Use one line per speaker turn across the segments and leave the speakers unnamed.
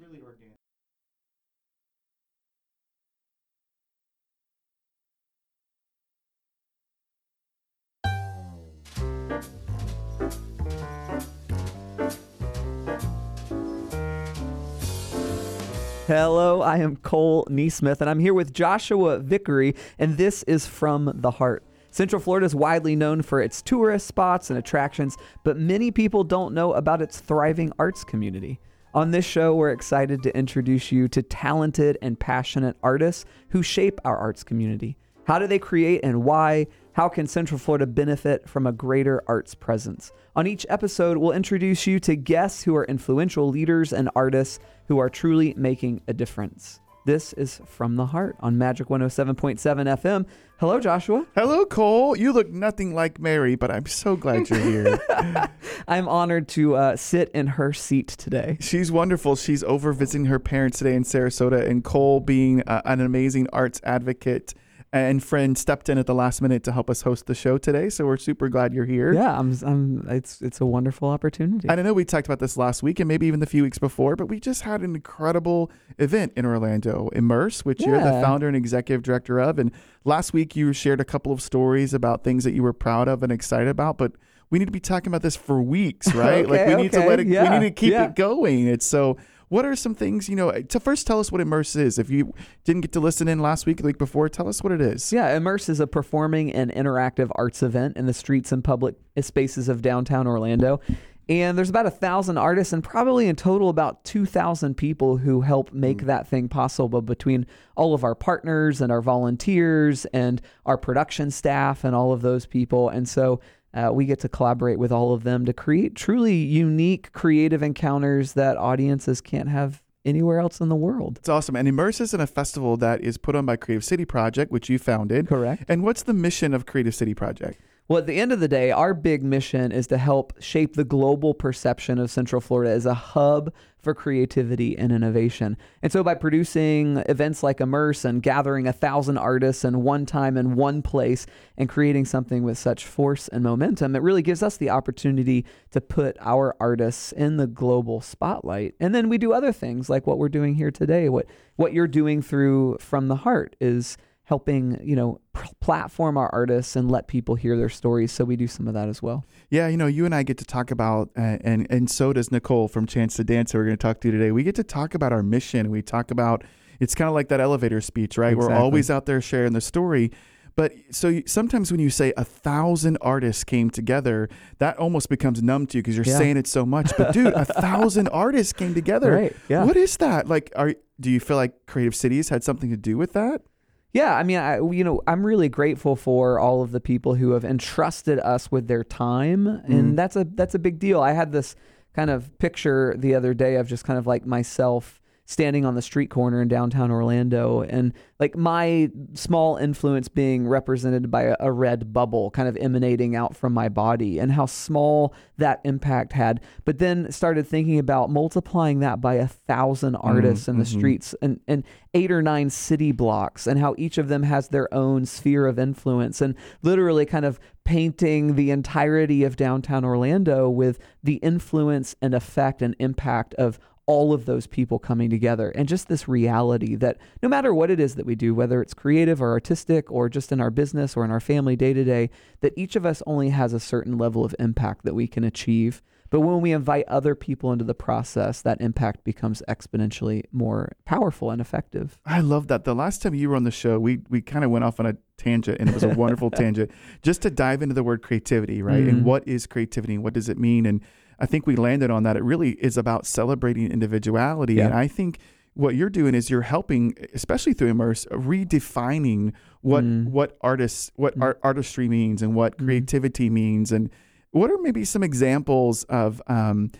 really organic.
Hello, I am Cole NeSmith, and I'm here with Joshua Vickery, and this is From the Heart. Central Florida is widely known for its tourist spots and attractions, but many people don't know about its thriving arts community. On this show, we're excited to introduce you to talented and passionate artists who shape our arts community. How do they create and why? How can Central Florida benefit from a greater arts presence? On each episode, we'll introduce you to guests who are influential leaders and artists who are truly making a difference. This is From the Heart on Magic 107.7 FM. Hello, Joshua.
Hello, Cole. You look nothing like Mary, but I'm so glad you're here.
I'm honored to uh, sit in her seat today.
She's wonderful. She's over visiting her parents today in Sarasota, and Cole, being uh, an amazing arts advocate and friend, stepped in at the last minute to help us host the show today. So we're super glad you're here.
Yeah, I'm. I'm it's it's a wonderful opportunity.
And I know we talked about this last week and maybe even the few weeks before, but we just had an incredible event in Orlando, Immerse, which you're the founder and executive director of. And last week you shared a couple of stories about things that you were proud of and excited about, but we need to be talking about this for weeks, right? like we need to let it
yeah,
we need to keep
yeah.
it going. It's so what are some things, you know, eh, to first tell us what Immerse is. If you didn't get to listen in last week, the week before, tell us what it is.
Yeah, Immerse is a performing and interactive arts event in the streets and public spaces of downtown Orlando. And there's about a thousand artists and probably in total about 2,000 people who help make hmm. that thing possible between all of our partners and our volunteers and our production staff and all of those people. And so uh, we get to collaborate with all of them to create truly unique creative encounters that audiences can't have anywhere else in the world.
It's awesome. And Immerse is in a festival that is put on by Creative City Project, which you founded.
Correct.
And what's the mission of Creative City Project?
Well, at the end of the day, our big mission is to help shape the global perception of Central Florida as a hub for creativity and innovation. And so, by producing events like Immerse and gathering a thousand artists in one time in one place and creating something with such force and momentum, it really gives us the opportunity to put our artists in the global spotlight. And then we do other things like what we're doing here today. What what you're doing through From the Heart is helping you know platform our artists and let people hear their stories so we do some of that as well
Yeah, you know, you and I get to talk about, uh, and and so does Nicole from Chance to Dance. Who we're going to talk to today. We get to talk about our mission. We talk about it's kind of like that elevator speech, right? We're always out there sharing the story. But so you, sometimes when you say a thousand artists came together, that almost becomes numb to you because you're
Yeah.
saying it so much. But dude, a thousand artists came together.
Right, yeah.
What is that? Like, are do you feel like Creative Cities had something to do with that?
Yeah i mean I, you know i'm really grateful for all of the people who have entrusted us with their time and mm. that's a that's a big deal. I had this kind of picture the other day of just kind of like myself standing on the street corner in downtown Orlando and like my small influence being represented by a, a red bubble kind of emanating out from my body and how small that impact had but then started thinking about multiplying that by a thousand artists in the
mhm.
streets and, and eight or nine city blocks and how each of them has their own sphere of influence and literally kind of painting the entirety of downtown Orlando with the influence and effect and impact of all of those people coming together and just this reality that no matter what it is that we do whether it's creative or artistic or just in our business or in our family day to day that each of us only has a certain level of impact that we can achieve but when we invite other people into the process that impact becomes exponentially more powerful and effective
I love that. The last time you were on the show, we we kind of went off on a tangent, and it was a wonderful tangent, just to dive into the word creativity, right?
Mhm.
And what is creativity, and what does it mean? And I think we landed on that. It really is about celebrating individuality,
Yeah.
and I think what you're doing is you're helping, especially through Immerse, redefining what
Mm.
what artists, what
Mm.
art, artistry means, and what
Mhm.
creativity means, and what are maybe some examples of um,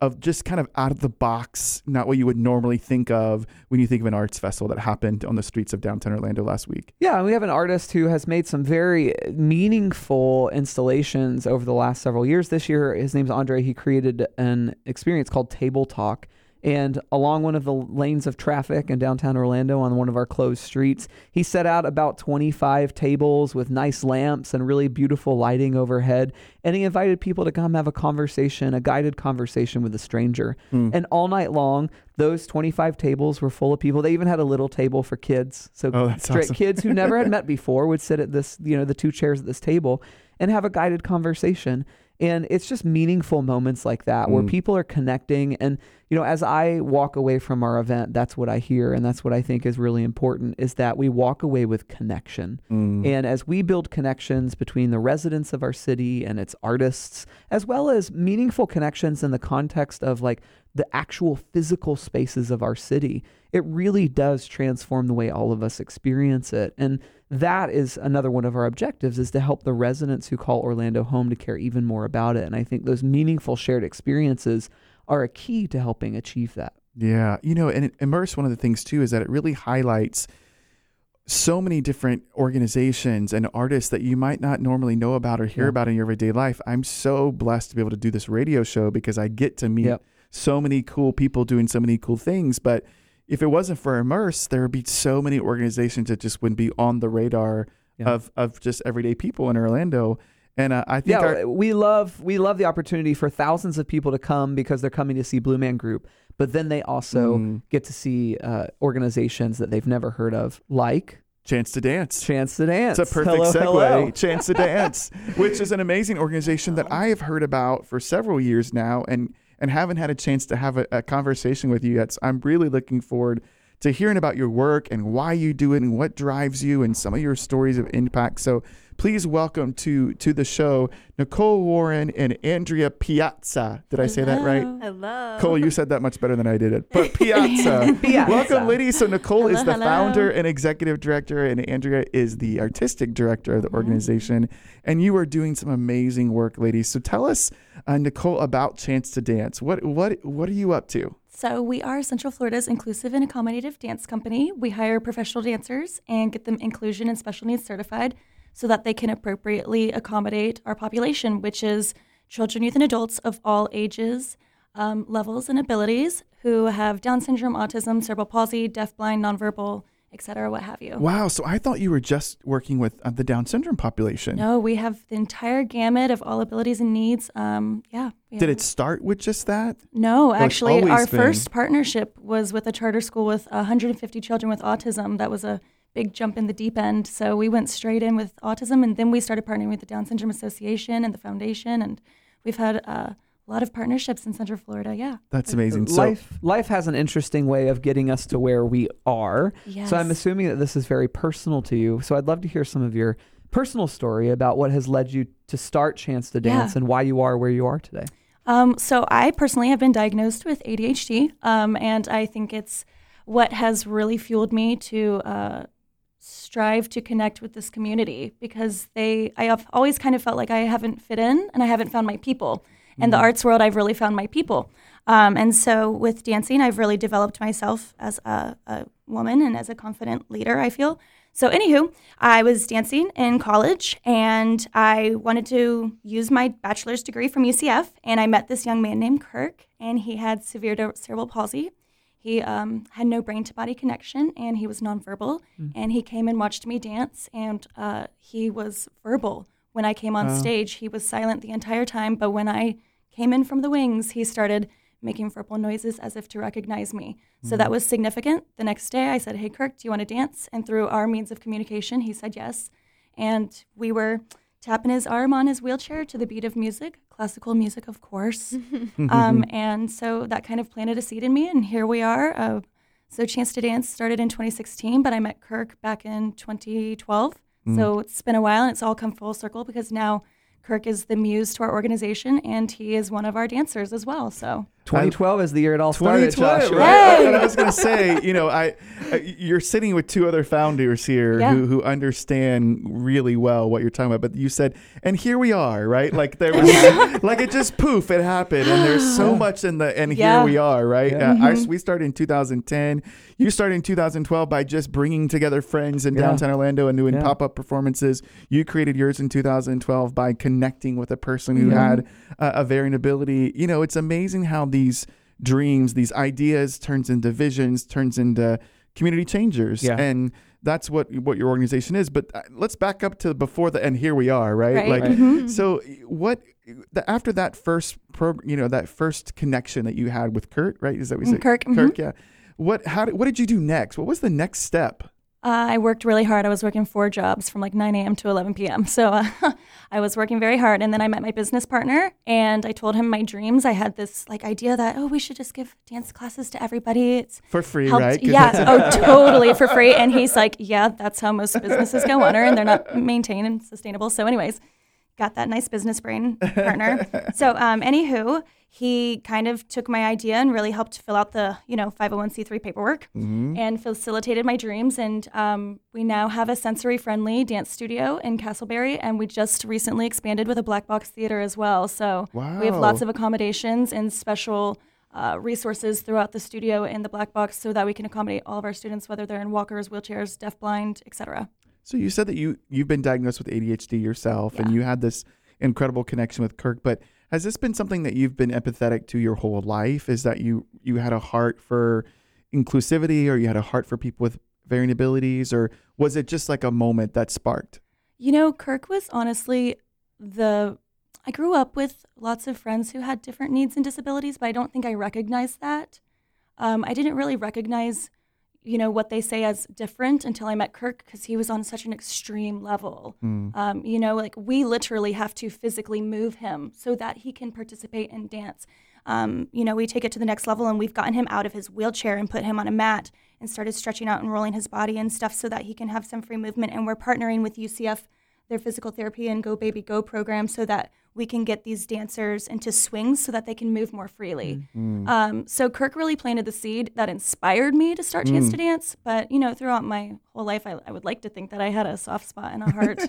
of just kind of out of the box, not what you would normally think of when you think of an arts festival that happened on the streets of downtown Orlando last week.
Yeah, we have an artist who has made some very meaningful installations over the last several years. This year, his name's Andre. He created an experience called Table Talk. And along one of the lanes of traffic in downtown Orlando on one of our closed streets, he set out about 25 tables with nice lamps and really beautiful lighting overhead. And he invited people to come have a conversation, a guided conversation with a stranger.
Hmm.
And all night long, those 25 tables were full of people. They even had a little table for kids. So
Oh,
straight
awesome.
kids who never had met before would sit at this, you know, the two chairs at this table and have a guided conversation. And it's just meaningful moments like that where
Mm.
people are connecting. And, you know, as I walk away from our event, that's what I hear. And that's what I think is really important is that we walk away with connection.
Mm.
And as we build connections between the residents of our city and its artists, as well as meaningful connections in the context of like the actual physical spaces of our city, it really does transform the way all of us experience it. And that is another one of our objectives is to help the residents who call Orlando home to care even more about it. And I think those meaningful shared experiences are a key to helping achieve that.
Yeah, you know, and immerse. One of the things too is that it really highlights so many different organizations and artists that you might not normally know about or hear
Yeah.
about in your everyday life. I'm so blessed to be able to do this radio show because I get to meet
Yep.
so many cool people doing so many cool things. But if it wasn't for Immerse, there would be so many organizations that just wouldn't be on the radar
Yeah.
of of just everyday people in Orlando. And uh, I think
yeah,
our,
we love we love the opportunity for thousands of people to come because they're coming to see Blue Man Group, but then they also
Mm.
get to see uh, organizations that they've never heard of, like
chance to dance.
Chance to Dance.
It's a perfect
Hello,
segue.
hello.
Chance to Dance, which is an amazing organization that I have heard about for several years now, and and haven't had a chance to have a, a conversation with you yet. So I'm really looking forward to hearing about your work and why you do it and what drives you and some of your stories of impact. So please welcome to to the show Nicole Warren and Andrea Piazza. Did I say that right?
Hello.
Cole, you said that much better than I did it. But Piazza.
Piazza.
Welcome, ladies. So Nicole is the
hello.
founder and executive director, and Andrea is the artistic director of the
Mm-hmm.
organization. And you are doing some amazing work, ladies. So tell us, uh, Nicole, about Chance to Dance. What what what are you up to?
So, we are Central Florida's inclusive and accommodative dance company. We hire professional dancers and get them inclusion and special needs certified so that they can appropriately accommodate our population, which is children, youth, and adults of all ages, um, levels, and abilities who have Down syndrome, autism, cerebral palsy, deafblind, nonverbal, et cetera, what have you.
Wow. So I thought you were just working with uh, the Down syndrome population.
No, we have the entire gamut of all abilities and needs. Um, yeah.
Did it start with just that?
No, actually, our
been-
first partnership was with a charter school with 150 children with autism. That was a big jump in the deep end. So we went straight in with autism, and then we started partnering with the Down Syndrome Association and the foundation, and we've had uh, a lot of partnerships in Central Florida. Yeah.
That's amazing. So
life life has an interesting way of getting us to where we are.
Yes.
So I'm assuming that this is very personal to you. So I'd love to hear some of your personal story about what has led you to start Chance to
Yeah.
Dance and why you are where you are today.
Um, so I personally have been diagnosed with ADHD, um, and I think it's what has really fueled me to uh, strive to connect with this community because they I have always kind of felt like I haven't fit in and I haven't found my people. In the arts world, I've really found my people. Um, and so with dancing, I've really developed myself as a, a woman and as a confident leader, I feel. So, anywho, I was dancing in college and I wanted to use my bachelor's degree from UCF. And I met this young man named Kirk, and he had severe cerebral palsy. He um, had no brain to body connection and he was nonverbal. And he came and watched me dance, and uh, he was verbal. When I came on
Wow.
stage, he was silent the entire time. But when I came in from the wings, he started making verbal noises as if to recognize me. So that was significant. The next day, I said, Hey, Kirk, do you want to dance? And through our means of communication, he said yes. And we were tapping his arm on his wheelchair to the beat of music, classical music, of course. um, and so that kind of planted a seed in me, and here we are. Uh, so Chance to Dance started in 2016, but I met Kirk back in 2012. So it's been a while, and it's all come full circle because now Kirk is the muse to our organization, and he is one of our dancers as well. So
2012 is the year it all started,
2012,
Joshua.
right? And I was going to say, you know, I uh, you're sitting with two other founders here
Yeah.
who who understand really well what you're talking about. But you said, and here we are, right? Like there was, like it just poof, it happened, and there's so much in the, and
Yeah.
here we are, right?
Yeah.
Uh, I, we started in 2010. You started in 2012 by just bringing together friends in
Yeah.
downtown Orlando and doing
Yeah.
pop up performances. You created yours in 2012 by connecting with a person who
Yeah.
had uh, a varying ability. You know, it's amazing how these dreams, these ideas turns into visions, turns into community changers.
Yeah.
And that's what what your organization is. But uh, let's back up to before the and here we are, right?
Right.
Like
Right.
Mhm.
so what the, after that first pro, you know, that first connection that you had with Kurt, right? Is that what you said?
Kirk.
Kirk, yeah. What how did, what did you do next? What was the next step?
Uh, I worked really hard. I was working four jobs from like 9 a.m. to 11 p.m. So uh, I was working very hard. And then I met my business partner and I told him my dreams. I had this like idea that, oh, we should just give dance classes to everybody. It's
For free,
helped.
right?
Yeah. oh, totally for free. And he's like, yeah, that's how most businesses go under and they're not maintained and sustainable. So, anyways, got that nice business brain partner. so, um, anywho, he kind of took my idea and really helped fill out the, you know, 501c3 paperwork
Mhm.
and facilitated my dreams. And um, we now have a sensory friendly dance studio in Casselberry. And we just recently expanded with a black box theater as well. So we have lots of accommodations and special uh, resources throughout the studio and the black box so that we can accommodate all of our students, whether they're in walkers, wheelchairs, deaf, deafblind, etc.
So you said that you you've been diagnosed with ADHD yourself, and you had this incredible connection with Kirk. But has this been something that you've been empathetic to your whole life? Is that you you had a heart for inclusivity, or you had a heart for people with varying abilities, or was it just like a moment that sparked?
You know, Kirk was honestly the. I grew up with lots of friends who had different needs and disabilities, but I don't think I recognized that. Um, I didn't really recognize, you know, what they say as different until I met Kirk because he was on such an extreme level.
Mm.
Um, you know, like we literally have to physically move him so that he can participate in dance. Um, you know, we take it to the next level and we've gotten him out of his wheelchair and put him on a mat and started stretching out and rolling his body and stuff so that he can have some free movement. And we're partnering with UCF, their physical therapy and Go Baby Go program, so that we can get these dancers into swings so that they can move more freely.
Mm.
Um, so Kirk really planted the seed that inspired me to start Chance to Dance. But you know, throughout my whole life, I, I would like to think that I had a soft spot and a heart.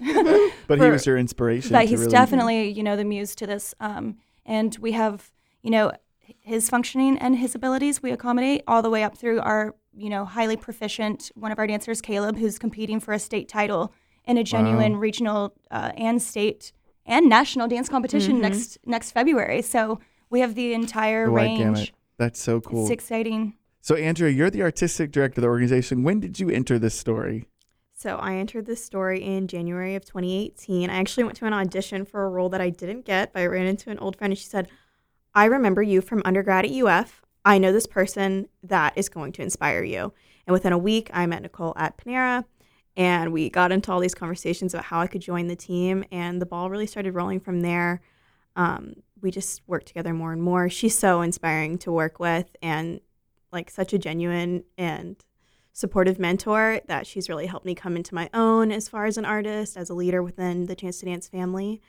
But he was your inspiration.
but he's
really-
definitely you know the muse to this. Um, and we have you know his functioning and his abilities we accommodate all the way up through our you know highly proficient one of our dancers Caleb who's competing for a state title in a genuine regional uh, and state and national dance competition mm-hmm. next next February. So we have the entire
oh, the
range.
gamut. That's so cool.
It's exciting.
So Andrea, you're the artistic director of the organization. When did you enter this story?
So I entered this story in January of 2018. I actually went to an audition for a role that I didn't get, but I ran into an old friend and she said, I remember you from undergrad at UF. I know this person that is going to inspire you. And within a week, I met Nicole at Panera and we got into all these conversations about how I could join the team. And the ball really started rolling from there. Um, we just worked together more and more. She's so inspiring to work with and like such a genuine and supportive mentor that she's really helped me come into my own as far as an artist, as a leader within the Chance to Dance family.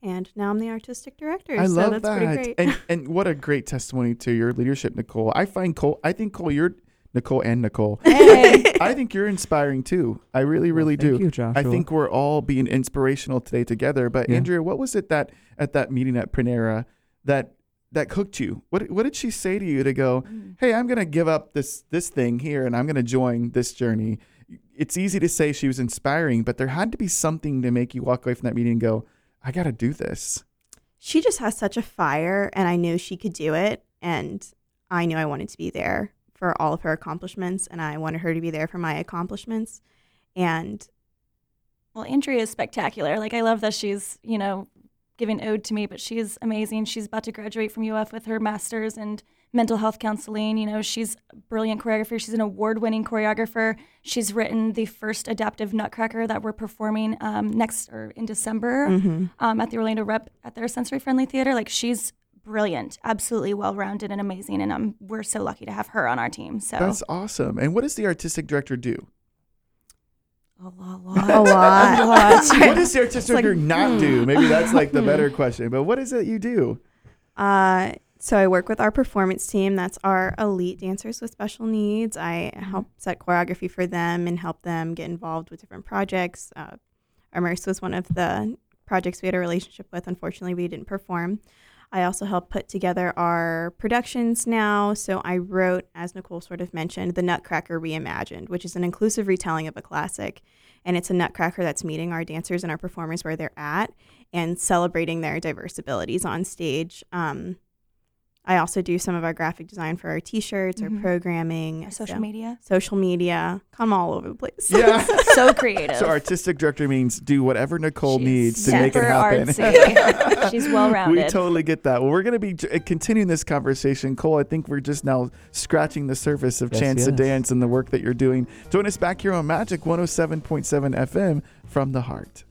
And now I'm the artistic director.
I
so
love
that's
that.
pretty great.
And and what a great testimony to your leadership, Nicole. I find Cole. I think Cole, you're Nicole and Nicole.
Hey.
I think you're inspiring too. I really, really
Thank
do.
you, Joshua.
I think we're all being inspirational today together. But
Yeah.
Andrea, what was it that at that meeting at Panera that that hooked you? What what did she say to you to go? Mm. Hey, I'm gonna give up this this thing here, and I'm gonna join this journey. It's easy to say she was inspiring, but there had to be something to make you walk away from that meeting and go, I got to do this.
she just has such a fire, and I knew she could do it. And I knew I wanted to be there for all of her accomplishments, and I wanted her to be there for my accomplishments. And
Well, Andrea is spectacular. Like I love that she's, you know, giving ode to me, but she's amazing. She's about to graduate from UF with her master's in mental health counseling. You know, she's a brilliant choreographer. She's an award-winning choreographer. She's written the first adaptive Nutcracker that we're performing um, next or in December
mhm.
um, at the Orlando Rep at their sensory friendly theater. Like she's brilliant, absolutely well-rounded and amazing, and um, we're so lucky to have her on our team. So
That's awesome. And what does the artistic director do?
a lot, lot.
a lot.
A lot.
what does the artistic
like,
director not
hmm.
do? Maybe that's like the better question. But what is it you do?
Uh, so I work with our performance team. That's our elite dancers with special needs. I help set choreography for them and help them get involved with different projects. Uh, Immerse was one of the projects we had a relationship with. Unfortunately, we didn't perform. I also help put together our productions now. So I wrote, as Nicole sort of mentioned, The Nutcracker Reimagined, which is an inclusive retelling of a classic. And it's a nutcracker that's meeting our dancers and our performers where they're at and celebrating their diverse abilities on stage. Um, I also do some of our graphic design for our T-shirts,
Mhm.
our programming,
Our social
so-
media.
social media. Come all over the place.
Yeah.
So creative.
so artistic director means do whatever Nicole
She's
needs to make it
super
happen.
artsy. She's well rounded.
We totally get that. Well, we're going to be j- uh, continuing this conversation. Cole, I think we're just now scratching the surface of
Yes,
Chance to. Dance and the work that you're doing. Join us back here on Magic 107.7 FM from the heart.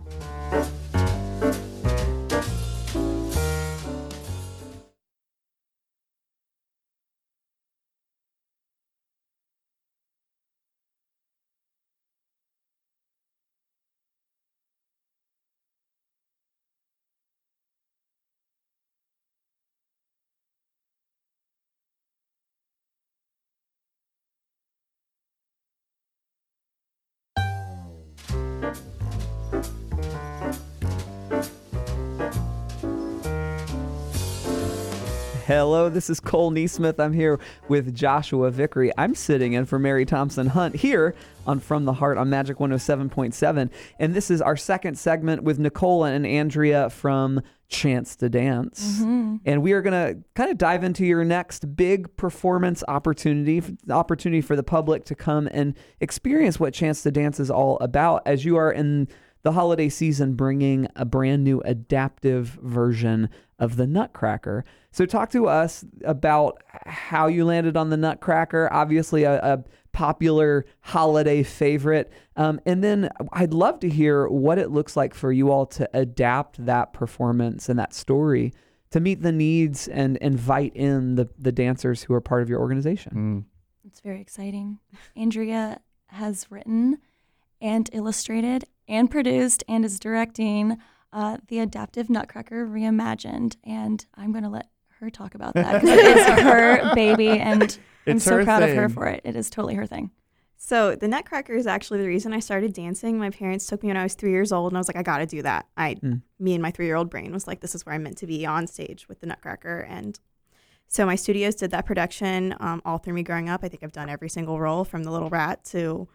Hello, this is Cole NeSmith. I'm here with Joshua Vickery. I'm sitting in for Mary Thompson Hunt here on From the Heart on Magic 107.7. And this is our second segment with Nicola and Andrea from Chance to Dance.
Mm-hmm.
And we are going to kind of dive into your next big performance opportunity, opportunity for the public to come and experience what Chance to Dance is all about as you are in the holiday season bringing a brand new adaptive version of the Nutcracker. So, talk to us about how you landed on the Nutcracker, obviously, a, a popular holiday favorite. Um, and then I'd love to hear what it looks like for you all to adapt that performance and that story to meet the needs and invite in the, the dancers who are part of your organization.
Mm.
It's very exciting. Andrea has written and illustrated and produced and is directing uh, the Adaptive Nutcracker Reimagined. And I'm going to let her talk about that because it's her baby and I'm so
her
proud of her for it. It is totally her thing.
So the Nutcracker is actually the reason I started dancing. My parents took me when I was three years old, and I was like, I got to do that. I,
Mm.
me and my three-year-old brain was like, this is where I'm meant to be on stage with the Nutcracker. And so my studios did that production um, all through me growing up. I think I've done every single role from the Little Rat to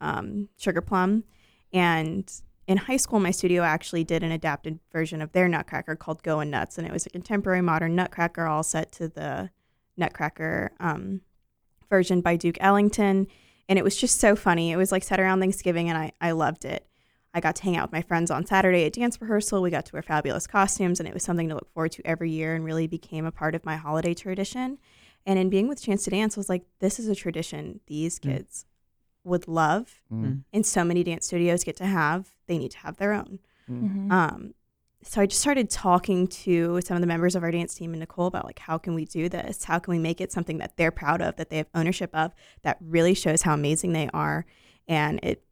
um, Sugar Plum. And in high school, my studio actually did an adapted version of their Nutcracker called Goin' Nuts, and it was a contemporary modern Nutcracker, all set to the Nutcracker um, version by Duke Ellington. And it was just so funny. It was like set around Thanksgiving, and I, I loved it. I got to hang out with my friends on Saturday at dance rehearsal. We got to wear fabulous costumes, and it was something to look forward to every year and really became a part of my holiday tradition. And in being with Chance to Dance, I was like, this is a tradition these
Mm.
kids would love,
Mm.
and so many dance studios get to have. They need to have their own.
Mhm.
Um, so I just started talking to some of the members of our dance team and Nicole about like how can we do this? How can we make it something that they're proud of, that they have ownership of, that really shows how amazing they are, and it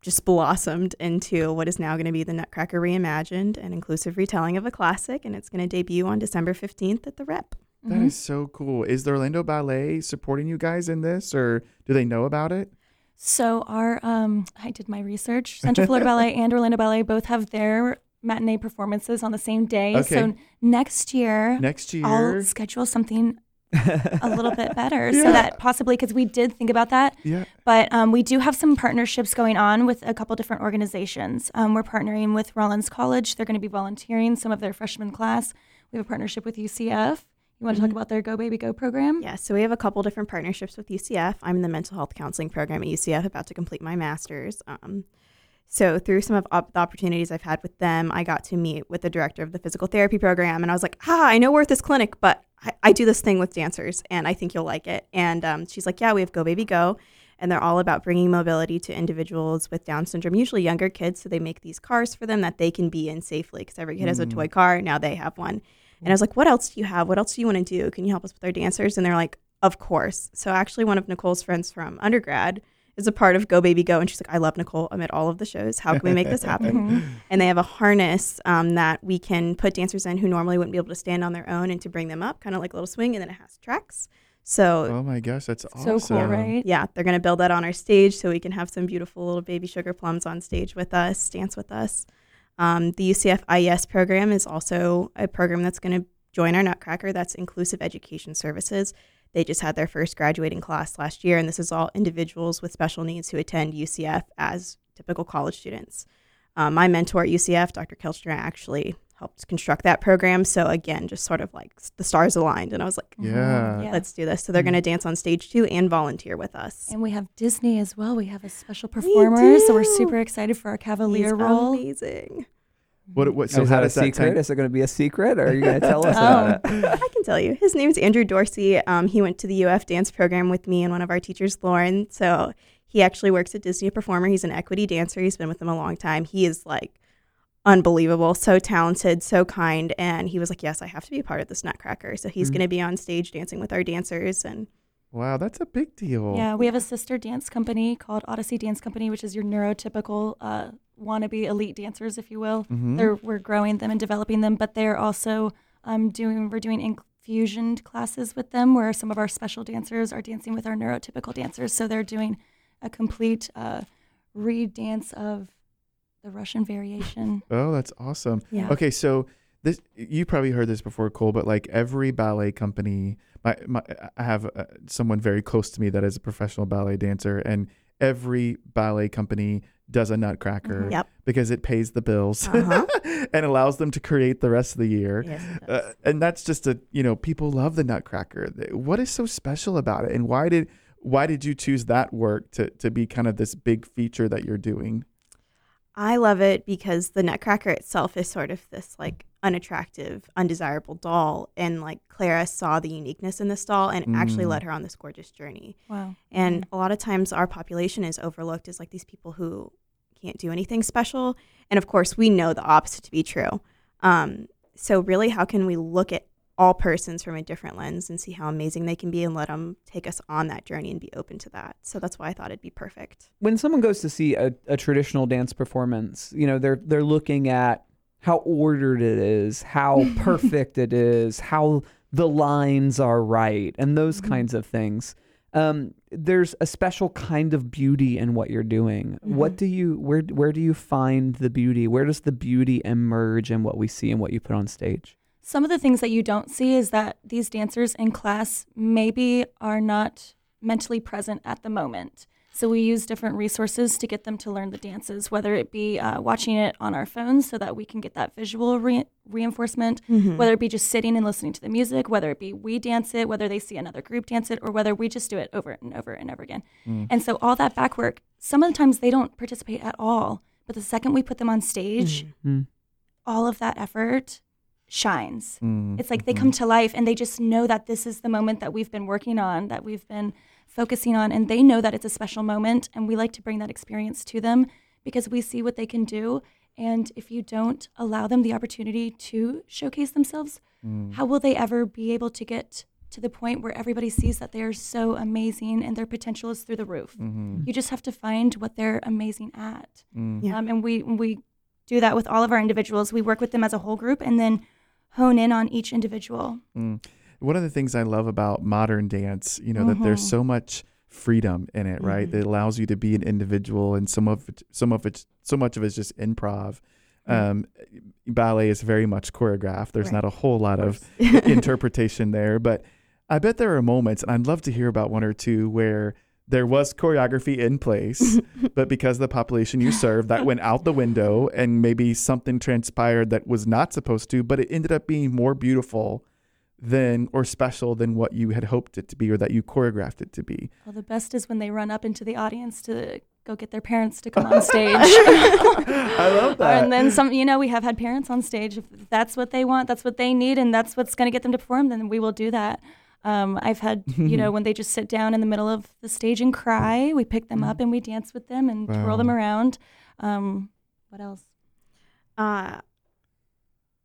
just blossomed into what is now going to be the Nutcracker reimagined and inclusive retelling of a classic, and it's going to debut on December fifteenth at the Rep.
That
Mhm.
is so cool. Is the Orlando Ballet supporting you guys in this, or do they know about it?
So our um, I did my research. Central Florida Ballet and Orlando Ballet both have their matinee performances on the same day.
Okay.
So next year,
Next year,
I'll schedule something a little bit better
Yeah.
so that possibly because we did think about that
yeah.
but um, we do have some partnerships going on with a couple different organizations um, we're partnering with rollins college they're going to be volunteering some of their freshman class we have a partnership with ucf you want to talk
Mhm.
about their go baby go program
Yeah, so we have a couple different partnerships with UCF. I'm in the mental health counseling program at UCF, about to complete my master's. Um, so through some of op- the opportunities I've had with them, I got to meet with the director of the physical therapy program, and I was like, "Ah, I know we're at this clinic, but I, I do this thing with dancers, and I think you'll like it." And um, she's like, "Yeah, we have Go Baby Go." And they're all about bringing mobility to individuals with Down syndrome, usually younger kids. So they make these cars for them that they can be in safely because every kid has a
Mm.
toy car. Now they have one. And I was like, what else do you have? What else do you want to do? Can you help us with our dancers? And they're like, of course. So actually, one of Nicole's friends from undergrad is a part of Go Baby Go. And she's like, I love Nicole. I'm at all of the shows. How can we make this happen?
Mhm.
and they have a harness um, that we can put dancers in who normally wouldn't be able to stand on their own and to bring them up, kind of like a little swing. And then it has tracks. So
Oh my gosh, that's
so
awesome.
cool right
yeah, they're going to build that on our stage so we can have some beautiful little baby sugar plums on stage with us, dance with us. Um, the UCF IES program is also a program that's going to join our Nutcracker. That's Inclusive Education Services. They just had their first graduating class last year, and this is all individuals with special needs who attend UCF as typical college students. Um, my mentor at UCF, Dr. Kelchner, actually helped construct that program. So again, just sort of like the stars aligned, and I was like,
Mhm.
Yeah.
yeah.
let's do this. So they're going to dance on stage too and volunteer with us.
And we have Disney as well. We have a special performer, so we're super excited for our
He's
Cavalier role.
amazing.
What? What? So
is
how
that a
does that
secret? Is it going to be a secret, or are you going to tell us
Oh.
about it?
I can tell you. His name's Andrew Dorsey. Um, he went to the UF dance program with me and one of our teachers, Lauren. So he actually works at Disney Performer. He's an equity dancer. He's been with them a long time. He is like unbelievable, so talented, so kind. And he was like, Yes, I have to be a part of this Nutcracker. So he's
Mhm.
going to be on stage dancing with our dancers. And
Wow, that's a big deal.
Yeah, we have a sister dance company called Odyssey Dance Company, which is your neurotypical uh, wannabe elite dancers, if you will.
Mhm.
They're, we're growing them and developing them, but they're also um, doing we're doing infusion classes with them, where some of our special dancers are dancing with our neurotypical dancers. So they're doing a complete uh, re-dance of the Russian variation.
Oh, that's awesome.
yeah.
Okay, so this you probably heard this before, Cole, but like every ballet company, my, my I have uh, someone very close to me that is a professional ballet dancer, and every ballet company does a Nutcracker
Mhm.
Yep.
because it pays the bills
Uh-huh.
and allows them to create the rest of the year.
Yes,
Uh, and that's just a you know people love the Nutcracker. What is so special about it, and why did why did you choose that work to to be kind of this big feature that you're doing?
I love it because the Nutcracker itself is sort of this like unattractive, undesirable doll. And like Clara saw the uniqueness in this doll and actually
Mm.
led her on this gorgeous journey.
Wow.
And a lot of times our population is overlooked as like these people who can't do anything special. And of course, we know the opposite to be true. Um, so, really, how can we look at all persons from a different lens and see how amazing they can be and let them take us on that journey and be open to that? So, that's why I thought it'd be perfect.
when someone goes to see a, a traditional dance performance, you know, they're they're looking at how ordered it is, how perfect it is, how the lines are right, and those
Mhm.
kinds of things. Um, there's a special kind of beauty in what you're doing. What
Mhm.
do you where where do you find the beauty? Where does the beauty emerge in what we see and what you put on stage?
Some of the things that you don't see is that these dancers in class maybe are not mentally present at the moment. So we use different resources to get them to learn the dances, whether it be uh, watching it on our phones so that we can get that visual re- reinforcement, whether it be just sitting and listening to the music, whether it be we dance it, whether they see another group dance it, or whether we just do it over and over and over again. And so all that back work, some of the times they don't participate at all. But the second we put them on stage,
Mm.
all of that effort shines.
Mm,
It's like they
mhm.
come to life and they just know that this is the moment that we've been working on, that we've been focusing on, and they know that it's a special moment. And we like to bring that experience to them because we see what they can do. And if you don't allow them the opportunity to showcase themselves,
Mm.
how will they ever be able to get to the point where everybody sees that they are so amazing and their potential is through the roof?
Mhm.
You just have to find what they're amazing at.
Mm.
Yeah.
Um, and we we do that with all of our individuals. We work with them as a whole group and then hone in on each individual.
Mm. One of the things I love about modern dance, you know, that there's
Mhm.
so much freedom in it, right?
Mhm.
That allows you to be an individual, and some of it, some of it, so much of it is just improv. Um, ballet is very much choreographed. There's
Right.
not a whole lot of
course.
interpretation there, but I bet there are moments, and I'd love to hear about one or two where there was choreography in place, but because of the population you serve, that went out the window, and maybe something transpired that was not supposed to, but it ended up being more beautiful than or special than what you had hoped it to be or that you choreographed it to be.
Well, the best is when they run up into the audience to go get their parents to come on stage.
I love that.
and then some, you know, we have had parents on stage. If that's what they want, that's what they need, and that's what's going to get them to perform, then we will do that. Um, I've had, you know, when they just sit down in the middle of the stage and cry, we pick them up and we dance with them and twirl them around. Um, what else?
uh,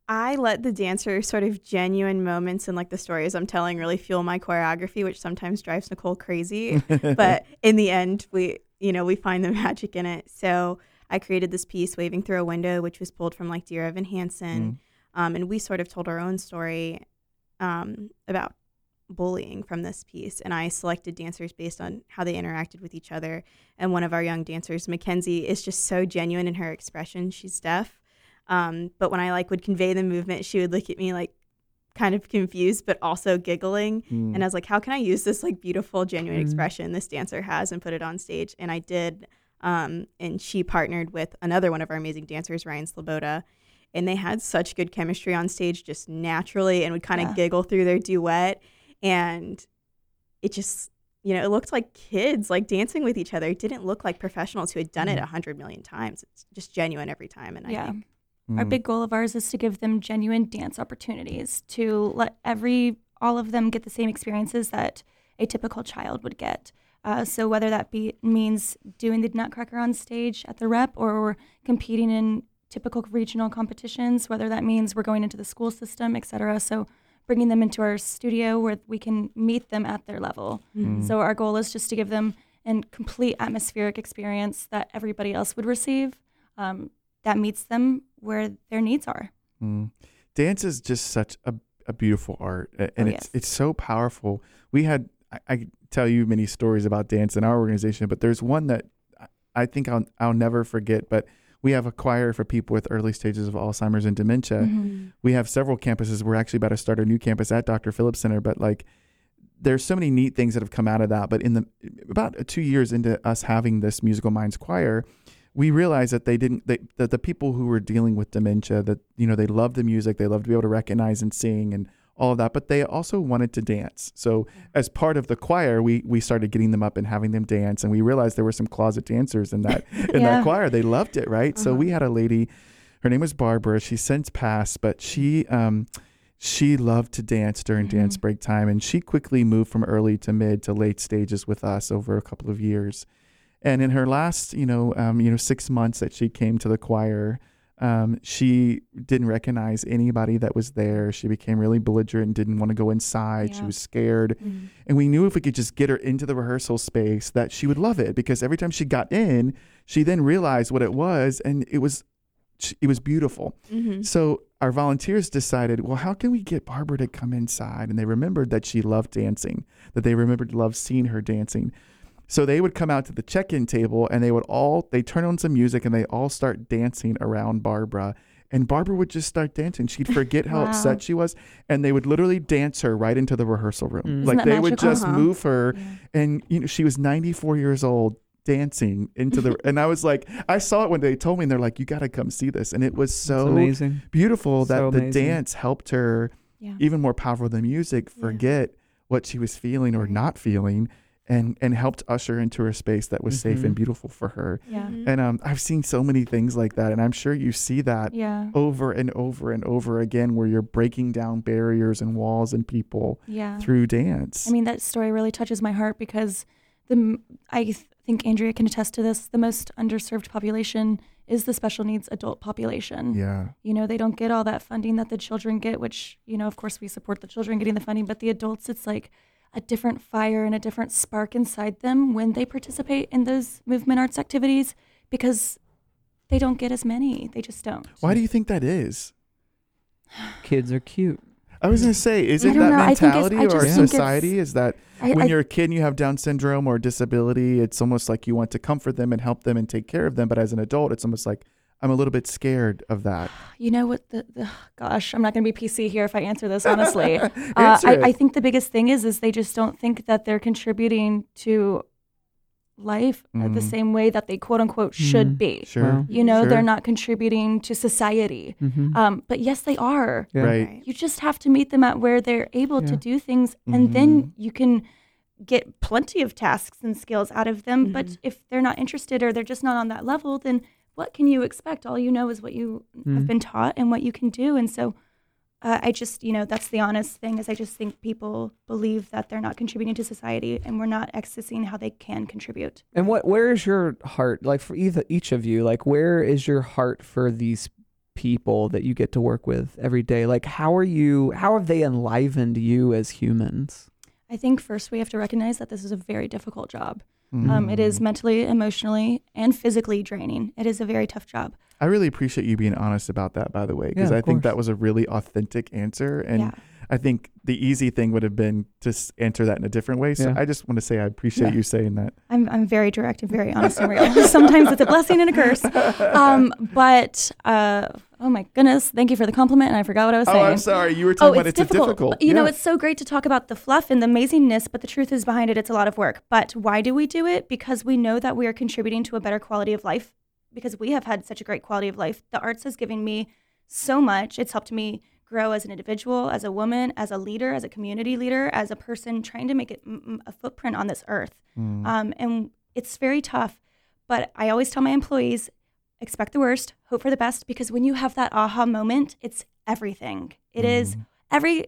I let the dancer sort of genuine moments and like the stories I'm telling really fuel my choreography, which sometimes drives Nicole crazy. but in the end, we you know we find the magic in it. So I created this piece, "Waving Through a Window," which was pulled from like Dear Evan Hansen, um, and we sort of told our own story um, about bullying from this piece. And I selected dancers based on how they interacted with each other. And one of our young dancers, Mackenzie, is just so genuine in her expression. She's deaf. Um, but when I like would convey the movement, she would look at me like kind of confused, but also giggling.
Mm.
And I was like, how can I use this like beautiful, genuine
Mm.
expression this dancer has and put it on stage? And I did. Um, and she partnered with another one of our amazing dancers, Ryan Sloboda. and they had such good chemistry on stage just naturally and would kind of
Yeah.
giggle through their duet and it just you know it looked like kids like dancing with each other it didn't look like professionals who had done it a hundred million times it's just genuine every time and i
Yeah.
think
Our
Mm.
big goal of ours is to give them genuine dance opportunities to let every all of them get the same experiences that a typical child would get. Uh, so whether that be means doing the Nutcracker on stage at the rep or competing in typical regional competitions, whether that means we're going into the school system, et cetera. So bringing them into our studio where we can meet them at their level.
Mm.
So our goal is just to give them a complete atmospheric experience that everybody else would receive um, that meets them where their needs are.
Mm. Dance is just such a, a beautiful art, and
Oh,
it's
yes.
it's so powerful. We had I, I tell you many stories about dance in our organization, but there's one that I- I think I'll I'll never forget. But we have a choir for people with early stages of Alzheimer's and dementia.
Mm-hmm.
We have several campuses. We're actually about to start a new campus at Dr. Phillips Center, but like there's so many neat things that have come out of that. But in the about two years into us having this musical minds choir, we realized that they didn't they, that the people who were dealing with dementia that you know they loved the music, they loved to be able to recognize and sing and all of that, but they also wanted to dance. So as part of the choir, we we started getting them up and having them dance, and we realized there were some closet dancers in that in
Yeah.
that choir. They loved it, right? So
Uh-huh.
we had a lady, her name was Barbara. She since passed, but she um she loved to dance during dance
Mhm.
break time, and she quickly moved from early to mid to late stages with us over a couple of years. And in her last, you know, um, you know, six months that she came to the choir, um, she didn't recognize anybody that was there. She became really belligerent and didn't want to go inside. She was scared.
Mm-hmm.
And we knew if we could just get her into the rehearsal space that she would love it because every time she got in, she then realized what it was and it was it was beautiful.
Mhm.
So our volunteers decided, well, how can we get Barbara to come inside? And they remembered that she loved dancing, that they remembered loved seeing her dancing. So they would come out to the check-in table and they would all they turn on some music and they all start dancing around Barbara. And Barbara would just start dancing. She'd forget how
Wow.
upset she was, and they would literally dance her right into the rehearsal room.
Mm.
Like they would just
Uh-huh.
move her,
Yeah.
and you know she was 94 years old dancing into the. and I was like, I saw it when they told me, and they're like, you got to come see this, and it was so
amazing.
beautiful that
So
the
amazing.
dance helped her
Yeah.
even more powerful than music
Yeah.
forget what she was feeling or not feeling and and helped usher into a space that was safe
Mhm.
and beautiful for her
Yeah.
Mhm.
and um, i've seen so many things like that and i'm sure you see that
Yeah.
over and over and over again where you're breaking down barriers and walls and people
Yeah.
through dance
I mean, that story really touches my heart because the m- I th- think Andrea can attest to this. The most underserved population is the special needs adult population.
yeah
You know, they don't get all that funding that the children get, which, you know, of course we support the children getting the funding, but the adults, it's like a different fire and a different spark inside them when they participate in those movement arts activities because they don't get as many. They just don't.
why do you think that is
Kids are cute.
i was going to say is
I
it
don't
that
know. I think it's-
mentality
I
or
just
think
it's-
society is that
I,
when
I-
you're a kid and you have Down syndrome or disability, it's almost like you want to comfort them and help them and take care of them. But as an adult, it's almost like I'm a little bit scared of that.
You know what? The, the gosh, I'm not going to be PC here if I answer this honestly. uh, I,
it.
I think the biggest thing is is they just don't think that they're contributing to life uh, the
Mhm.
same way that they quote unquote should
Mhm.
be.
Sure.
You know,
Sure.
they're not contributing to society.
Mm-hmm.
Um, but yes, they are.
Yeah.
Right.
You just have to meet them at where they're able
Yeah.
to do things, and
Mhm.
then you can get plenty of tasks and skills out of them. But
Mhm.
if they're not interested or they're just not on that level, then what can you expect? All you know is what you have
Mm.
been taught and what you can do. And so, uh, I just, you know, that's the honest thing is I just think people believe that they're not contributing to society, and we're not accessing how they can contribute.
And what where is your heart like for either each of you? Like where is your heart for these people that you get to work with every day? Like how are you how have they enlivened you as humans?
I think first we have to recognize that this is a very difficult job.
Mhm.
Um, it is mentally, emotionally, and physically draining. It is a very tough job.
I really appreciate you being honest about that, by the way, because
Yeah,
I
of
think that was a really authentic answer. And
yeah.
I think the easy thing would have been to answer that in a different way. So
Yeah.
I just want to say I appreciate
Yeah.
you saying that.
I'm, I'm very direct and very honest and real. Sometimes it's a blessing and a curse. Um, but uh, oh my goodness, thank you for the compliment. And I forgot what I was
Oh,
saying.
I'm sorry. You were
Oh,
talking about
it's
it's, a
difficult.
difficult.
You know, it's so great to talk about the fluff and the amazingness, but the truth is behind it, it's a lot of work. But why do we do it? Because we know that we are contributing to a better quality of life. Because we have had such a great quality of life. The arts has given me so much. It's helped me grow as an individual, as a woman, as a leader, as a community leader, as a person trying to make it, m- a footprint on this earth.
Mm.
Um, and it's very tough. But I always tell my employees expect the worst, hope for the best, because when you have that aha moment, it's everything. It is every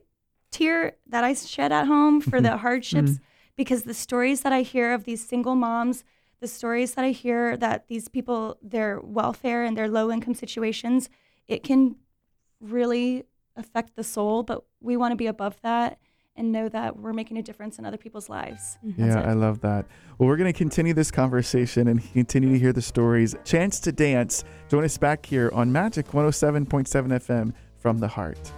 tear that I shed at home for the hardships, because the stories that I hear of these single moms, the stories that I hear that these people, their welfare and their low income situations, it can really affect the soul. But we want to be above that and know that we're making a difference in other people's lives. Mm-hmm. That's
Yeah,
it.
I love that. Well, we're going to continue this conversation and continue to hear the stories. Chance to Dance. Join us back here on Magic 107.7 FM from the heart.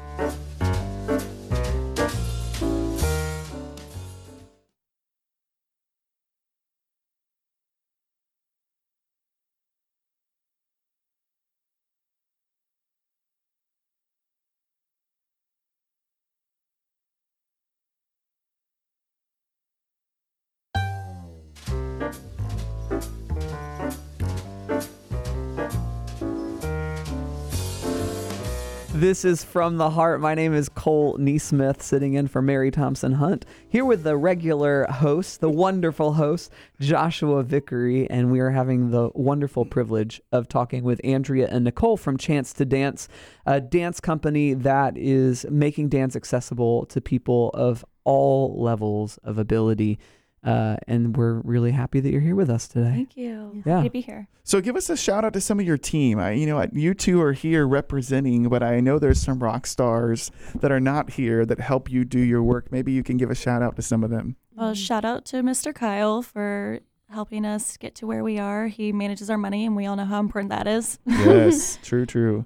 This is From the Heart. My name is Cole NeSmith, sitting in for Mary Thompson Hunt, here with the regular host, the wonderful host, Joshua Vickery, and we are having the wonderful privilege of talking with Andrea and Nicole from Chance to Dance, a dance company that is making dance accessible to people of all levels of ability. Uh, and we're really happy that you're here with us today.
Thank you.
Yeah.
Happy to be here.
So give us a shout out to some of your team. I, you know, you two are here representing, but I know there's some rock stars that are not here that help you do your work. Maybe you can give a shout out to some of them.
Well, shout out to Mr. Kyle for helping us get to where we are. He manages our money, and we all know how important that is.
Yes, true, true.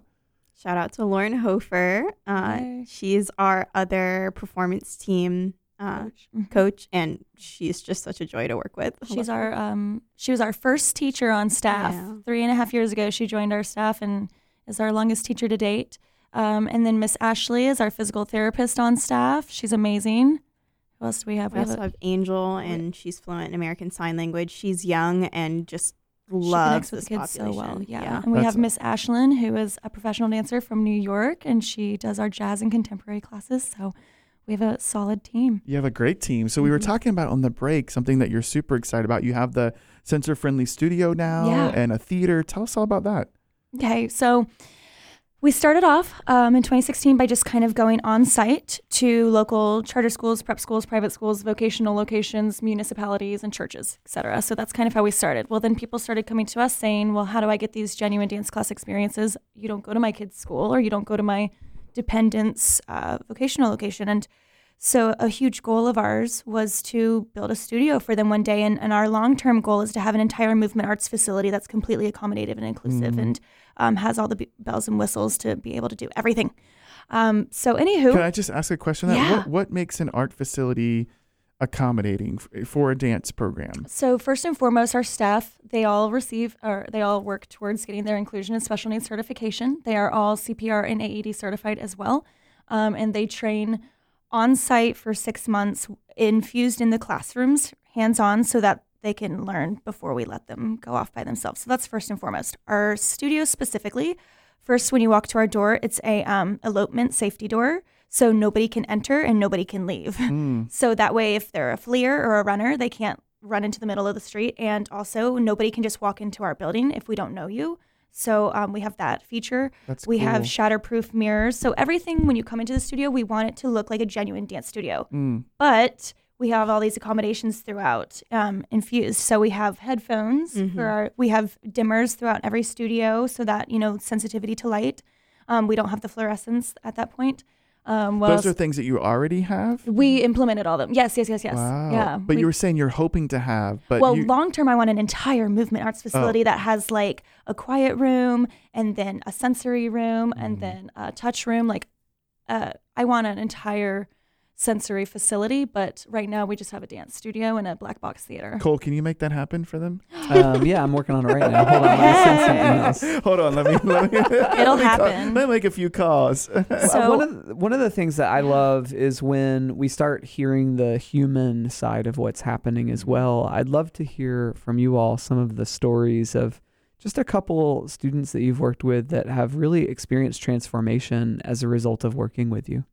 Shout out to Lauren Hofer. Uh, she's our other performance team uh,
Mhm.
coach, and she's just such a joy to work with.
She's our um, she was our first teacher on staff.
Yeah.
Three and a half years ago, she joined our staff and is our longest teacher to date. Um, and then Miss Ashley is our physical therapist on staff. She's amazing. Who else do we have?
We
We have
also
a-
have Angel, and she's fluent in American Sign Language. She's young and just
she
loves
connects with
this
the kids so
population.
well. Yeah. And we
That's-
have Miss Ashlyn, who is a professional dancer from New York, and she does our jazz and contemporary classes. So we have a solid team.
You have a great team. So we were
Mhm.
talking about on the break something that you're super excited about. You have the sensor friendly studio now
Yeah.
and a theater. Tell us all about that.
Okay, so we started off um, in 2016 by just kind of going on site to local charter schools, prep schools, private schools, vocational locations, municipalities, and churches, et cetera. So that's kind of how we started. Well, then people started coming to us saying, well, how do I get these genuine dance class experiences? You don't go to my kid's school or you don't go to my dependent's uh, vocational location. And so a huge goal of ours was to build a studio for them one day. And, and our long term goal is to have an entire movement arts facility that's completely accommodative and inclusive and um, has all the b- bells and whistles to be able to do everything. Um, so, anywho,
Can I just ask a question? That
Yeah.
what, what makes an art facility accommodating for a dance program?
So first and foremost, our staff they all receive or they all work towards getting their inclusion and special needs certification. They are all CPR and AED certified as well, um, and they train on site for six months, infused in the classrooms, hands on, so that they can learn before we let them go off by themselves. So that's first and foremost. Our studio specifically, first when you walk to our door, it's a um, elopement safety door. So nobody can enter and nobody can leave.
Mm.
So that way, if they're a fleer or a runner, they can't run into the middle of the street. And also, nobody can just walk into our building if we don't know you. So um, we have that feature.
That's
we have
cool.
shatterproof mirrors. So everything, when you come into the studio, we want it to look like a genuine dance studio.
Mm.
But we have all these accommodations throughout um, infused. So we have headphones
Mhm.
for our. We have dimmers throughout every studio, so that you know sensitivity to light. Um, we don't have the fluorescence at that point. Um, what
Those are things that you already have.
We implemented all of them. Yes, yes, yes, yes.
Wow.
Yeah.
But
we-
you were saying you're hoping to have, but
well,
you,
long term, I want an entire movement arts facility that has like a quiet room and then a sensory room and
Mm.
then a touch room. Like, uh, I want an entire sensory facility, but right now we just have a dance studio and a black box theater.
Cole, can you make that happen for them?
Um, yeah, I'm working on it right now. Hold on, let me send some emails.
Hold on, let me. Let me
It'll
let me call-
happen.
let me make a few calls.
Uh,
So-
one of the, one of the things that I love is when we start hearing the human side of what's happening as well. I'd love to hear from you all some of the stories of just a couple students that you've worked with that have really experienced transformation as a result of working with you.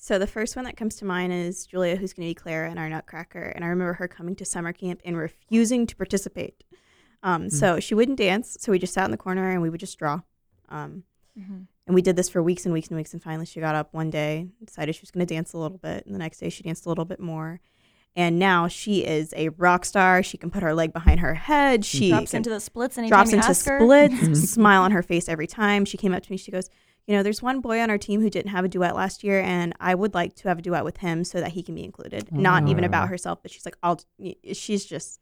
So the first one that comes to mind is Julia, who's going to be Clara in our Nutcracker, and I remember her coming to summer camp and refusing to participate. Um,
Mm.
So she wouldn't dance, so we just sat in the corner and we would just draw. Um,
Mhm.
and we did this for weeks and weeks and weeks, and finally she got up one day, decided she was going to dance a little bit, and the next day she danced a little bit more. And now she is a rock star. She can put her leg behind her head. She
drops into the splits anytime
drops
you
into
ask
splits, smile on her face every time. She came up to me. She goes, You know, there's one boy on our team who didn't have a duet last year, and I would like to have a duet with him so that he can be included. Not even about herself, but she's like, I'll, she's just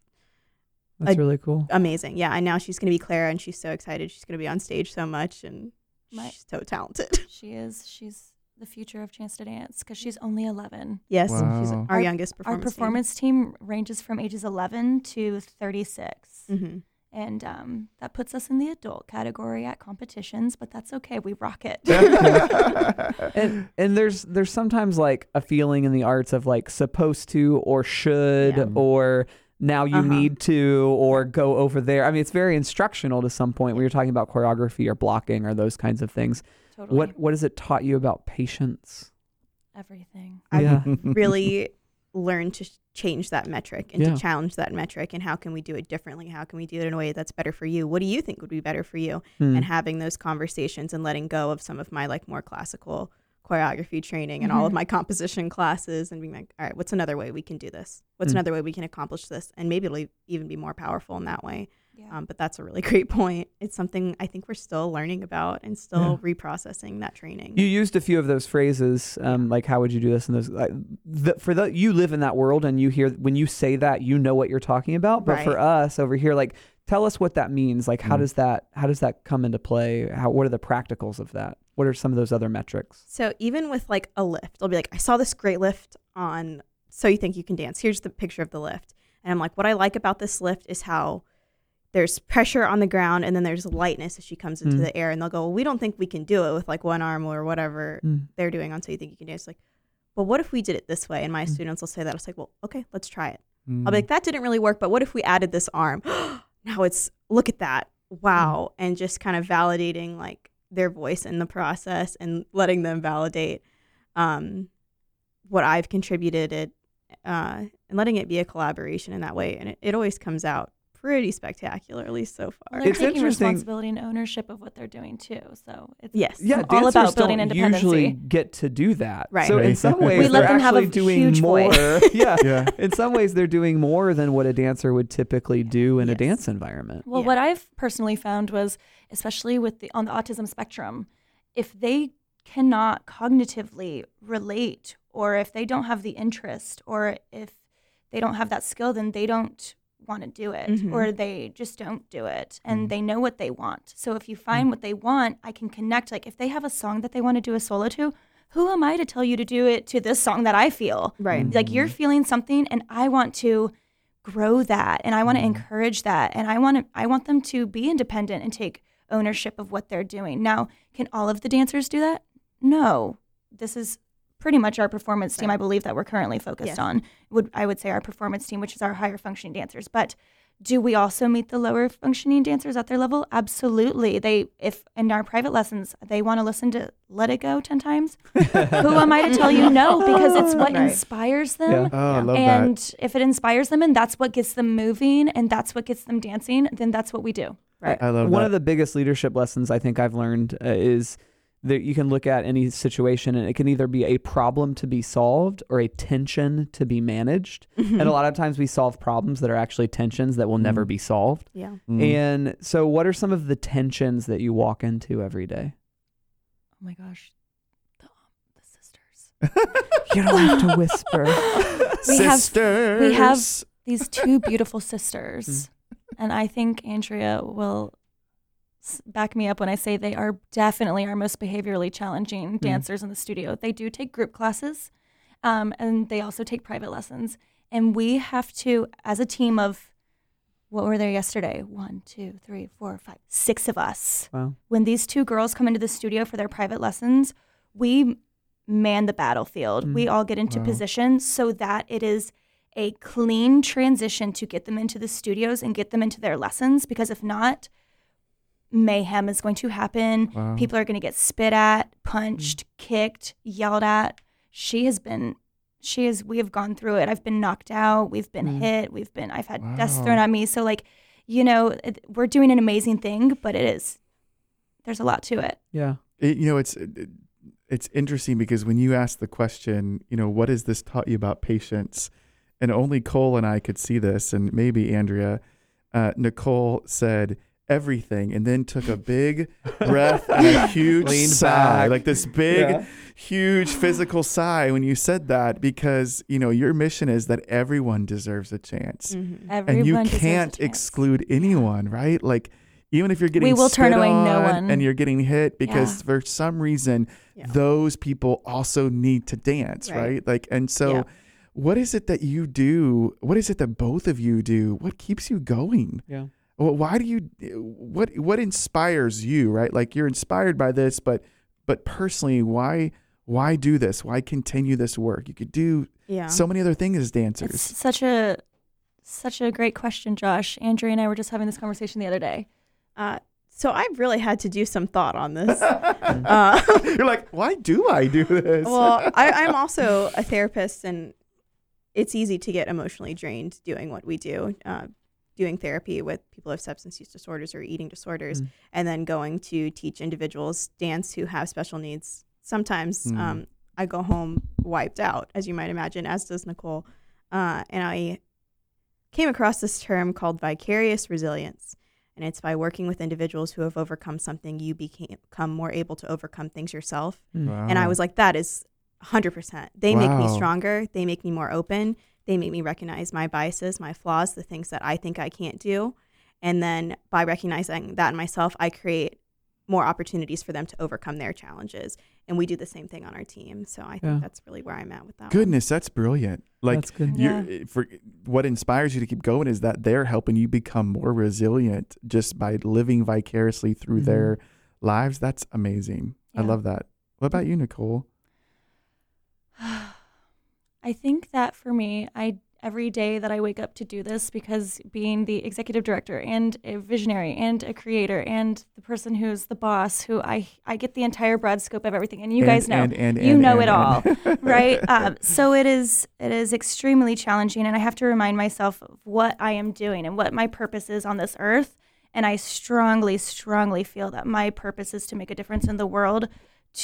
That's
I-
really cool.
amazing. Yeah. And now she's going to be Clara, and she's so excited. She's going to be on stage so much, and
My-
she's so talented.
She is. She's the future of Chance to Dance because she's only 11.
yes. She's our,
Our-
youngest
Our
performance.
performance team ranges from ages 11 to 36.
hmm
And um, that puts us in the adult category at competitions, but that's okay. We rock it.
and and there's there's sometimes like a feeling in the arts of like supposed to or should
Yeah.
or now you
Uh-huh.
need to or go over there. I mean, it's very instructional to some point when you're talking about choreography or blocking or those kinds of things.
totally.
What what has it taught you about patience?
Everything.
I've
Yeah.
really learned to change that metric and
Yeah.
to challenge that metric and how can we do it differently how can we do it in a way that's better for you what do you think would be better for you
Hmm.
and having those conversations and letting go of some of my like more classical choreography training and all of
Mhm.
my composition classes and being like all right what's another way we can do this what's
Mm.
another way we can accomplish this and maybe it'll even be more powerful in that way
Yeah.
um, but that's a really great point it's something i think we're still learning about and still reprocessing that training
You used a few of those phrases, um, like "How would you do this?" and those. Like, the, for the you live in that world, and you hear when you say that, you know what you're talking about. But for us over here, like, tell us what that means. Like, how
Mm.
does that how does that come into play? How what are the practicals of that? What are some of those other metrics?
So even with like a lift, I'll be like, I saw this great lift on So You Think You Can Dance. Here's the picture of the lift. And I'm like, what I like about this lift is how there's pressure on the ground and then there's lightness as she comes into
Mm.
the air. And they'll go, well, we don't think we can do it with like one arm or whatever
Mm.
they're doing on So You Think You Can Dance. Like, well, what if we did it this way? And my
Mm.
students will say that. I was like, well, okay, let's try it.
Mm.
I'll be like, that didn't really work, but what if we added this arm? now it's look at that. Wow. And just kind of validating like their voice in the process and letting them validate um, what I've contributed it uh, and letting it be a collaboration in that way. And it, it always comes out pretty spectacularly so far.
They're
It's
taking
interesting-
responsibility and ownership of what they're doing too. So it's
Yes.
Yeah,
all about building
don't
independency.
usually get to do that.
Right.
So in some ways,
We let
they're
them have a
actually doing
huge
more. yeah.
yeah.
In some ways, they're doing more than what a dancer would typically do in a dance environment.
Well,
Yeah.
what I've personally found was, especially with the on the autism spectrum, if they cannot cognitively relate, or if they don't have the interest, or if they don't have that skill, then they don't want to do it,
Mhm.
or they just don't do it, and
Mhm.
they know what they want. So if you find what they want, I can connect. Like if they have a song that they want to do a solo to, who am I to tell you to do it to this song that I feel?
Right.
like you're feeling something and i want to grow that and i want to
Mhm.
encourage that and i want to i want them to be independent and take ownership of what they're doing now can all of the dancers do that no this is pretty much our performance team
Right.
i believe that we're currently focused
Yes.
on would i would say our performance team which is our higher functioning dancers but do we also meet the lower functioning dancers at their level absolutely they if in our private lessons they want to listen to let it go 10 times who am i to tell you no because it's what
Right.
inspires them
Yeah.
Oh, I
Yeah.
love
and
that.
if it inspires them and that's what gets them moving and that's what gets them dancing, then that's what we do.
Right.
I love
One
that.
of the biggest leadership lessons I think I've learned uh, is that you can look at any situation and it can either be a problem to be solved or a tension to be managed.
Mm-hmm.
And a lot of times we solve problems that are actually tensions that will never
Mm.
be solved.
yeah.
Mm.
And so, what are some of the tensions that you walk into every day?
Oh my gosh. The, the sisters.
You don't have to whisper.
We have- we have- These two beautiful sisters. And I think Andrea will s- back me up when I say they are definitely our most behaviorally challenging dancers in the studio. They do take group classes um, and they also take private lessons. And we have to, as a team of, what were there yesterday? One, two, three, four, five, six of us.
Wow.
when these two girls come into the studio for their private lessons, we man the battlefield.
Mm.
We all get into
Wow.
position so that it is a clean transition to get them into the studios and get them into their lessons because if not, mayhem is going to happen.
Wow.
People are going to get spit at, punched, kicked, yelled at. She has been, she is, we have gone through it. I've been knocked out. We've been
Mm.
hit. We've been, I've had desks
Wow.
thrown at me. So, like, you know, it, we're doing an amazing thing, but it is, there's a lot to it.
Yeah.
It, you know, it's it, it's interesting because when you ask the question, you know, what has this taught you about patience? And only Cole and I could see this, and maybe Andrea. Uh, Nicole said everything, and then took a big breath and a huge
Leaned
sigh,
back.
like this big,
Yeah.
huge physical sigh when you said that, because you know your mission is that everyone deserves a chance,
Mhm.
And you can't exclude anyone, right? Like. Even if you're getting
We will turn
spit
away no one.
and you're getting hit because
Yeah.
for some reason
Yeah.
those people also need to dance, right?
Right.
Like, and so,
Yeah.
what is it that you do? What is it that both of you do? What keeps you going?
Yeah.
Why do you? What what inspires you? Right? Like you're inspired by this, but but personally, why why do this? Why continue this work? You could do
Yeah.
so many other things as
It's
dancers.
such a, such a great question, Josh. Andrea and I were just having this conversation the other day.
Uh, so I've really had to do some thought on this. uh,
you're like, why do I do this?
well, I, I'm also a therapist, and it's easy to get emotionally drained doing what we do, uh, doing therapy with people with substance use disorders or eating disorders,
Mm.
and then going to teach individuals dance who have special needs. Sometimes
Mm.
um, I go home wiped out, as you might imagine, as does Nicole. Uh, and I came across this term called vicarious resilience. And it's by working with individuals who have overcome something, you became, become more able to overcome things yourself. And I was like, that is 100%. They make me stronger. They make me more open. They make me recognize my biases, my flaws, the things that I think I can't do. And then by recognizing that in myself, I create more opportunities for them to overcome their challenges. And we do the same thing on our team. So I think
Yeah.
that's really where I'm at with that. one.
goodness, that's brilliant. Like
That's good.
you're, for what inspires you to keep going is that they're helping you become more resilient just by living vicariously through
Mhm.
their lives. That's amazing. I love that. What about you, Nicole?
I think that for me, I every day that I wake up to do this because being the executive director and a visionary and a creator and the person who's the boss, who I I get the entire broad scope of everything, and you
And-
guys know,
and- and-
you know it all, right? Um, so it is it is extremely challenging, and I have to remind myself of what I am doing and what my purpose is on this earth. And I strongly, strongly feel that my purpose is to make a difference in the world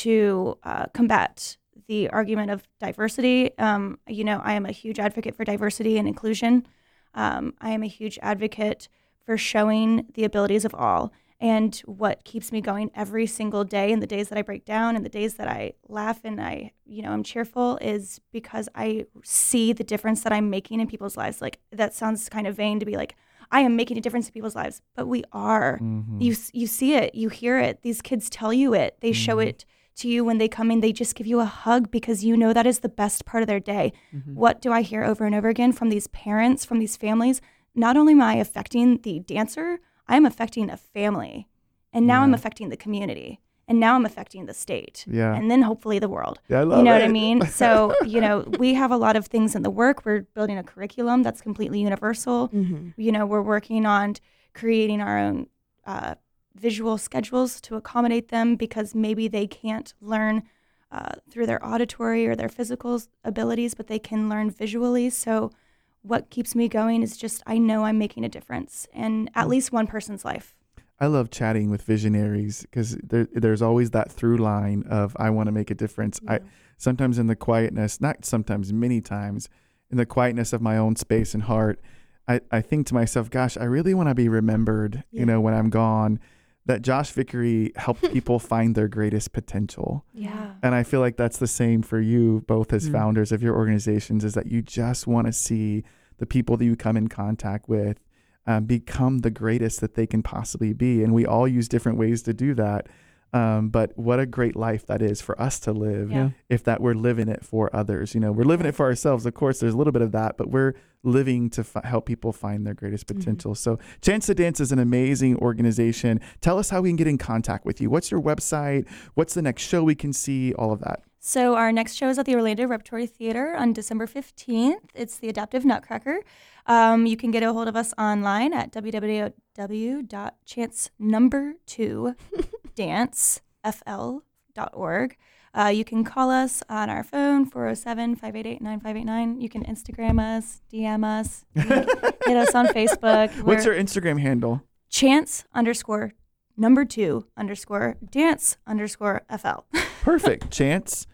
to uh, combat the argument of diversity. Um, you know, I am a huge advocate for diversity and inclusion. Um, I am a huge advocate for showing the abilities of all. And what keeps me going every single day, and the days that I break down, and the days that I laugh and I, you know, I'm cheerful, is because I see the difference that I'm making in people's lives. Like that sounds kind of vain to be like, I am making a difference in people's lives, but we are.
Mhm.
You you see it, you hear it. These kids tell you it. They show
Mhm.
it to you when they come in. They just give you a hug because you know that is the best part of their day.
Mhm.
What do I hear over and over again from these parents, from these families? Not only am I affecting the dancer, I am affecting a family. And now I'm affecting the community. And now I'm affecting the state.
Yeah.
And then hopefully the world.
Yeah, I love
You know what I mean? So, you know, we have a lot of things in the work. We're building a curriculum that's completely universal
Mhm.
you know we're working on creating our own uh, visual schedules to accommodate them because maybe they can't learn uh, through their auditory or their physical abilities but they can learn visually so what keeps me going is just i know i'm making a difference in at least one person's life
I love chatting with visionaries because there, there's always that through line of I want to make a difference. I sometimes in the quietness, not sometimes, many times, in the quietness of my own space and heart, I, I think to myself, gosh, I really want to be remembered,
Yeah.
you know, when I'm gone, that Josh Vickery helped people find their greatest potential.
yeah
And I feel like that's the same for you, both as
Mm.
founders of your organizations, is that you just want to see the people that you come in contact with um, become the greatest that they can possibly be. And we all use different ways to do that. Um, but what a great life that is for us to live
Yeah.
If that we're living it for others. You know, we're living it for ourselves. Of course, there's a little bit of that, but we're living to fi- help people find their greatest
Mm-hmm.
potential. So, Chance to Dance is an amazing organization. Tell us how we can get in contact with you. What's your website? What's the next show we can see? All of that.
So our next show is at the Orlando Repertory Theater on December 15th. It's the Adaptive Nutcracker. Um, you can get a hold of us online at www.chancenumber2dancefl.org. Uh, you can call us on our phone, 407 588 9589. You can Instagram us, DM us, hit us on Facebook.
What's
We're
your Instagram handle?
chance underscore number two underscore dance underscore FL.
Perfect. Chance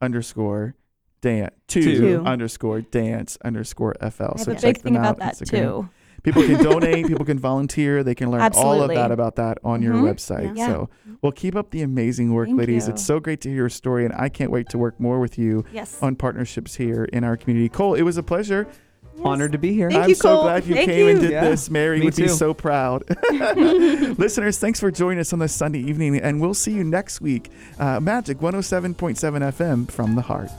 underscore dance two,
Two.
underscore dance underscore FL.
I have
so
a
check
big
them
thing
out.
about that
Instagram.
too.
People can donate. people can volunteer. They can learn all of that about that on your
Mhm.
website.
Yeah.
So, well, keep up the amazing work,
Thank
ladies.
you.
It's so great to hear your story, and I can't wait to work more with you
Yes.
on partnerships here in our community. Cole, it was a pleasure.
Yes.
Honored to be here.
Thank
I'm
you,
so
Cole.
glad you
Thank
came and did
Yeah,
this. Mary
me
would be so proud. Listeners, thanks for joining us on this Sunday evening, and we'll see you next week. Uh, Magic 107.7 FM from the heart.